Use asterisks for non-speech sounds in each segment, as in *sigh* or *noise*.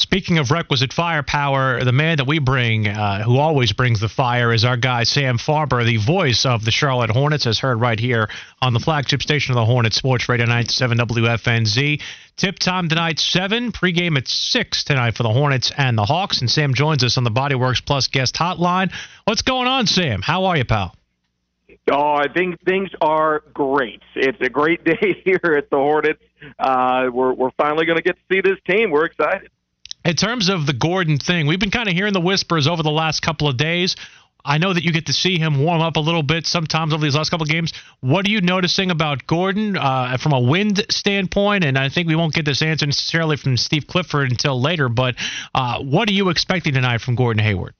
Speaking of requisite firepower, the man that we bring, uh, who always brings the fire, is our guy Sam Farber, the voice of the Charlotte Hornets, as heard right here on the flagship station of the Hornets, Sports Radio 97 WFNZ. Tip time tonight, 7. Pregame at 6 tonight for the Hornets and the Hawks. And Sam joins us on the Bodyworks Plus guest hotline. What's going on, Sam? How are you, pal? Oh, I think things are great. It's a great *laughs* day here at the Hornets. Uh, we're, we're finally going to get to see this team. We're excited. In terms of the Gordon thing, we've been kind of hearing the whispers over the last couple of days. I know that you get to see him warm up a little bit sometimes over these last couple of games. What are you noticing about Gordon uh, from a wind standpoint? And I think we won't get this answer necessarily from Steve Clifford until later. But uh, what are you expecting tonight from Gordon Hayward?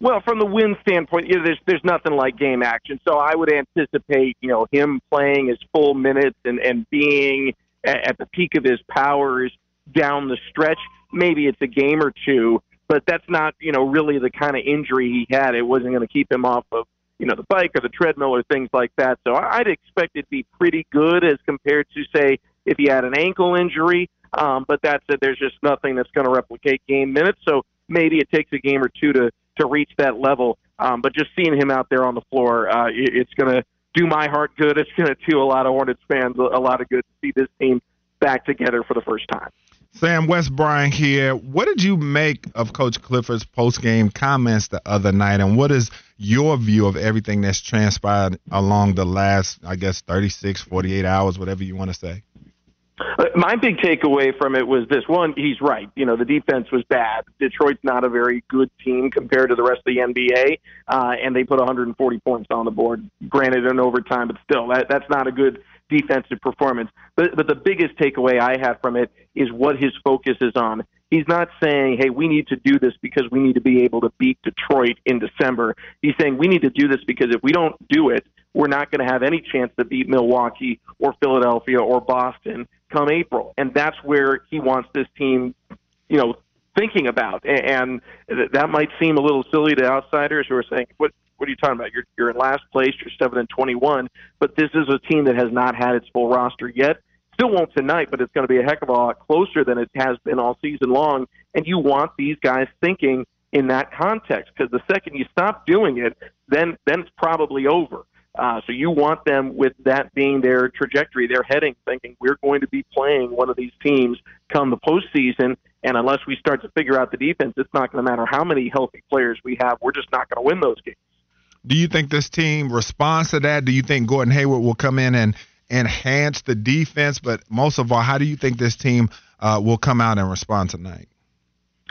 Well, from the wind standpoint, you know, there's there's nothing like game action. So I would anticipate, you know, him playing his full minutes and and being at, at the peak of his powers down the stretch maybe it's a game or two, but that's not, you know, really the kind of injury he had. It wasn't going to keep him off of, you know, the bike or the treadmill or things like that. So I'd expect it to be pretty good as compared to, say, if he had an ankle injury. Um, but that's it. There's just nothing that's going to replicate game minutes. So maybe it takes a game or two to to reach that level. Um, but just seeing him out there on the floor, uh, it, it's going to do my heart good. It's going to do a lot of Hornets fans a lot of good to see this team back together for the first time. Sam Wes Bryan here. What did you make of Coach Clifford's post game comments the other night, and what is your view of everything that's transpired along the last, I guess, 36, 48 hours, whatever you want to say? Uh, my big takeaway from it was this one, he's right. You know, the defense was bad. Detroit's not a very good team compared to the rest of the NBA, uh, and they put 140 points on the board, granted in overtime, but still, that, that's not a good defensive performance. But, but the biggest takeaway I have from it is what his focus is on. He's not saying, hey, we need to do this because we need to be able to beat Detroit in December. He's saying we need to do this because if we don't do it, we're not going to have any chance to beat Milwaukee or Philadelphia or Boston come April. And that's where he wants this team, you know, thinking about. And that might seem a little silly to outsiders who are saying, what what are you talking about? You're you're in last place. You're seven and twenty one, but this is a team that has not had its full roster yet. Still won't tonight, but it's going to be a heck of a lot closer than it has been all season long. And you want these guys thinking in that context because the second you stop doing it, then then it's probably over. Uh, so you want them with that being their trajectory, their heading, thinking we're going to be playing one of these teams come the postseason. And unless we start to figure out the defense, it's not going to matter how many healthy players we have. We're just not going to win those games. Do you think this team responds to that? Do you think Gordon Hayward will come in and enhance the defense? But most of all, how do you think this team uh, will come out and respond tonight?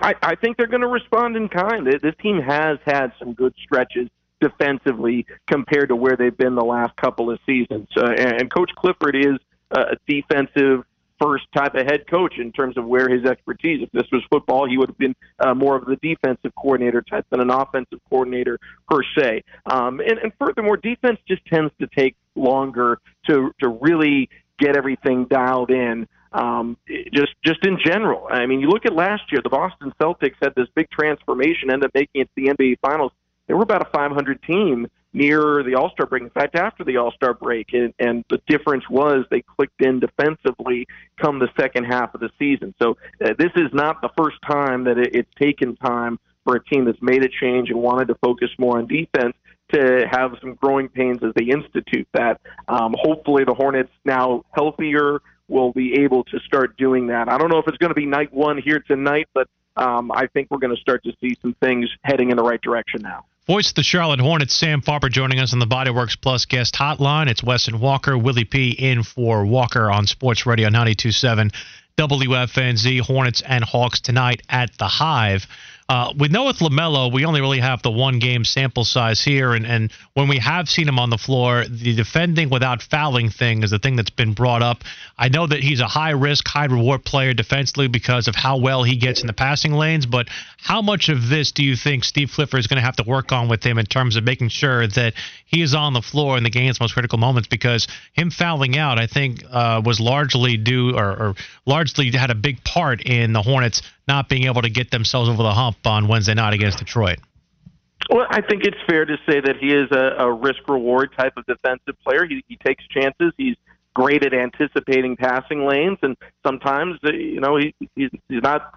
I, I think they're going to respond in kind. This team has had some good stretches defensively compared to where they've been the last couple of seasons. Uh, and Coach Clifford is a defensive first type of head coach in terms of where his expertise. If this was football, he would have been uh, more of the defensive coordinator type than an offensive coordinator per se. Um, and, and furthermore, defense just tends to take longer to to really get everything dialed in. Um, just just in general. I mean, you look at last year, the Boston Celtics had this big transformation, ended up making it to the NBA Finals. They were about a 500 team near the All Star break. In fact, after the All Star break, and, and the difference was they clicked in defensively come the second half of the season. So uh, this is not the first time that it, it's taken time for a team that's made a change and wanted to focus more on defense to have some growing pains as they institute that. Um, hopefully, the Hornets now healthier will be able to start doing that. I don't know if it's going to be night one here tonight, but um, I think we're going to start to see some things heading in the right direction now. Voice of the Charlotte Hornets, Sam Farber joining us on the Bodyworks Plus guest hotline. It's Wes and Walker, Willie P. in for Walker on Sports Radio 927 WFNZ, Hornets and Hawks tonight at the Hive. Uh, with Noah LaMelo, we only really have the one game sample size here, and, and when we have seen him on the floor, the defending without fouling thing is the thing that's been brought up. I know that he's a high risk, high reward player defensively because of how well he gets in the passing lanes, but how much of this do you think Steve Clifford is going to have to work on with him in terms of making sure that he is on the floor in the game's most critical moments? Because him fouling out, I think, uh, was largely due or, or largely had a big part in the Hornets not being able to get themselves over the hump on Wednesday night against Detroit? Well, I think it's fair to say that he is a, a risk reward type of defensive player. He, he takes chances. He's great at anticipating passing lanes, and sometimes uh, you know he, he's he's not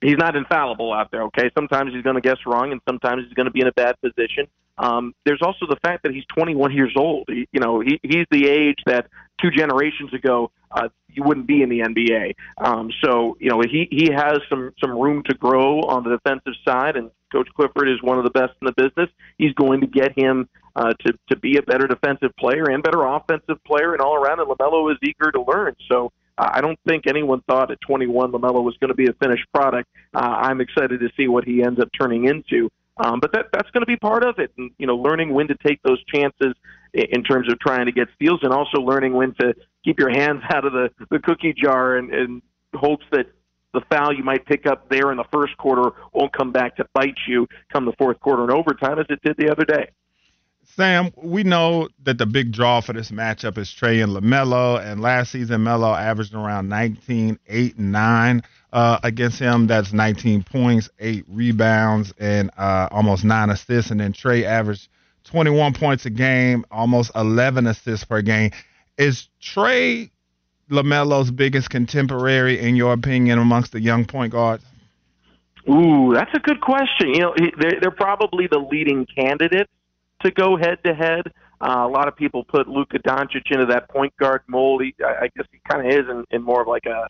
he's not infallible out there. Okay, sometimes he's going to guess wrong, and sometimes he's going to be in a bad position. Um, there's also the fact that he's 21 years old. He, you know, he, he's the age that two generations ago uh, you wouldn't be in the NBA. Um, so you know, he he has some some room to grow on the defensive side, and Coach Clifford is one of the best in the business. He's going to get him uh, to to be a better defensive player and better offensive player, and all around. And Lamelo is eager to learn. So I don't think anyone thought at 21 Lamelo was going to be a finished product. Uh, I'm excited to see what he ends up turning into. Um, but that that's going to be part of it, and you know, learning when to take those chances in terms of trying to get steals, and also learning when to keep your hands *laughs* out of the the cookie jar and, and hopes that the foul you might pick up there in the first quarter won't come back to bite you come the fourth quarter and overtime as it did the other day. Sam, we know that the big draw for this matchup is Trae and LaMelo, and last season Melo averaged around 19, 8, 9 uh, against him. That's 19 points, 8 rebounds, and uh, almost 9 assists. And then Trae averaged 21 points a game, almost 11 assists per game. Is Trae LaMelo's biggest contemporary, in your opinion, amongst the young point guards? Ooh, that's a good question. You know, they're, they're probably the leading candidates to go head to head. A lot of people put Luka Doncic into that point guard mold. He, I, guess he kind of is in, in more of like a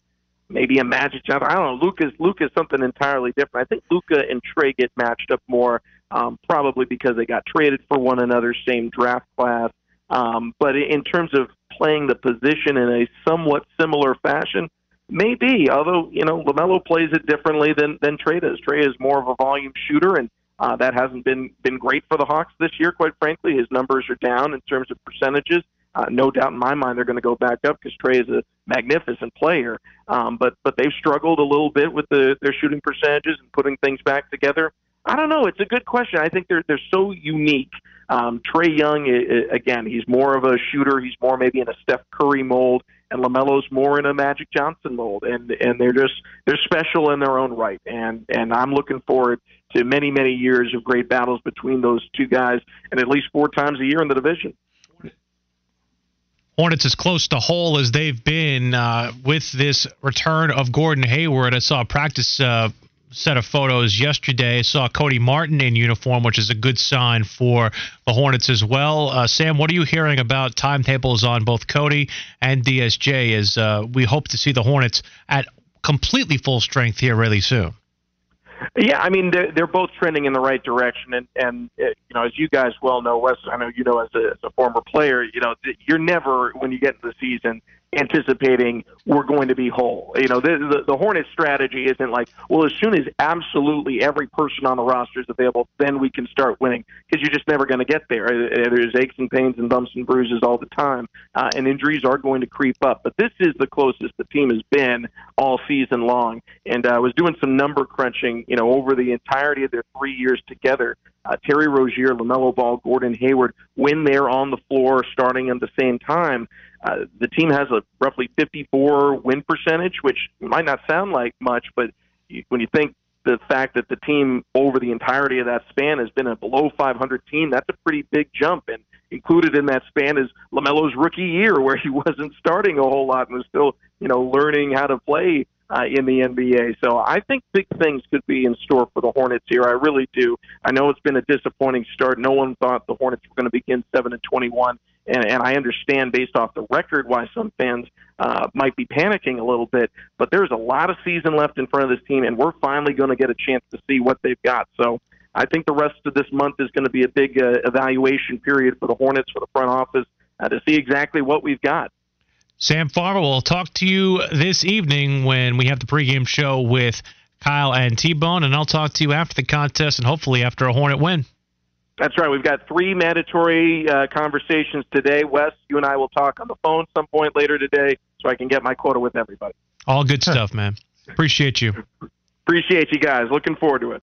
maybe a Magic Johnson. I don't know. Luka's Luka's something entirely different. I think Luka and Trae get matched up more, um, probably because they got traded for one another, same draft class. Um, but in terms of playing the position in a somewhat similar fashion, maybe. Although you know Lamelo plays it differently than than Trae does. Trae is more of a volume shooter and uh, that hasn't been been great for the Hawks this year, quite frankly. His numbers are down in terms of percentages. Uh, no doubt in my mind they're going to go back up because Trae is a magnificent player. Um, but but they've struggled a little bit with the, their shooting percentages and putting things back together. I don't know. It's a good question. I think they're they're so unique. Um, Trae Young, again, he's more of a shooter. He's more maybe in a Steph Curry mold, and Lamelo's more in a Magic Johnson mold. And and they're just they're special in their own right. And and I'm looking forward to many many years of great battles between those two guys, and at least four times a year in the division. Hornets as close to whole as they've been uh, with this return of Gordon Hayward. I saw a practice uh, set of photos yesterday. Saw Cody Martin in uniform, which is a good sign for the Hornets as well. Uh, Sam, what are you hearing about timetables on both Cody and DSJ as uh, we hope to see the Hornets at completely full strength here really soon? Yeah, I mean they're they're both trending in the right direction, and and uh, you know as you guys well know, Wes, I know you know as a, as a former player, you know you're never when you get into the season anticipating we're going to be whole. You know, the, the, the Hornets strategy isn't like, well, as soon as absolutely every person on the roster is available, then we can start winning because you're just never going to get there. Uh, there's aches and pains and bumps and bruises all the time, uh, and injuries are going to creep up. But this is the closest the team has been all season long. And uh, I was doing some number crunching, you know, over the entirety of their three years together. Uh, Terry Rozier, LaMelo Ball, Gordon Hayward, when they're on the floor starting at the same time, uh, the team has a roughly 54 win percentage, which might not sound like much, but you, when you think the fact that the team over the entirety of that span has been a below 500 team, that's a pretty big jump. And included in that span is Lamelo's rookie year, where he *laughs* wasn't starting a whole lot and was still, you know, learning how to play uh, in the NBA. So I think big things could be in store for the Hornets here. I really do. I know it's been a disappointing start. No one thought the Hornets were going to begin seven and 21 and, and I understand based off the record why some fans uh, might be panicking a little bit. But there's a lot of season left in front of this team, and we're finally going to get a chance to see what they've got. So I think the rest of this month is going to be a big uh, evaluation period for the Hornets, for the front office, uh, to see exactly what we've got. Sam Farber will talk to you this evening when we have the pregame show with Kyle and T Bone, and I'll talk to you after the contest and hopefully after a Hornet win. That's right. We've got three mandatory uh, conversations today. Wes, you and I will talk on the phone some point later today so I can get my quota with everybody. All good stuff, man. Appreciate you. Appreciate you guys. Looking forward to it.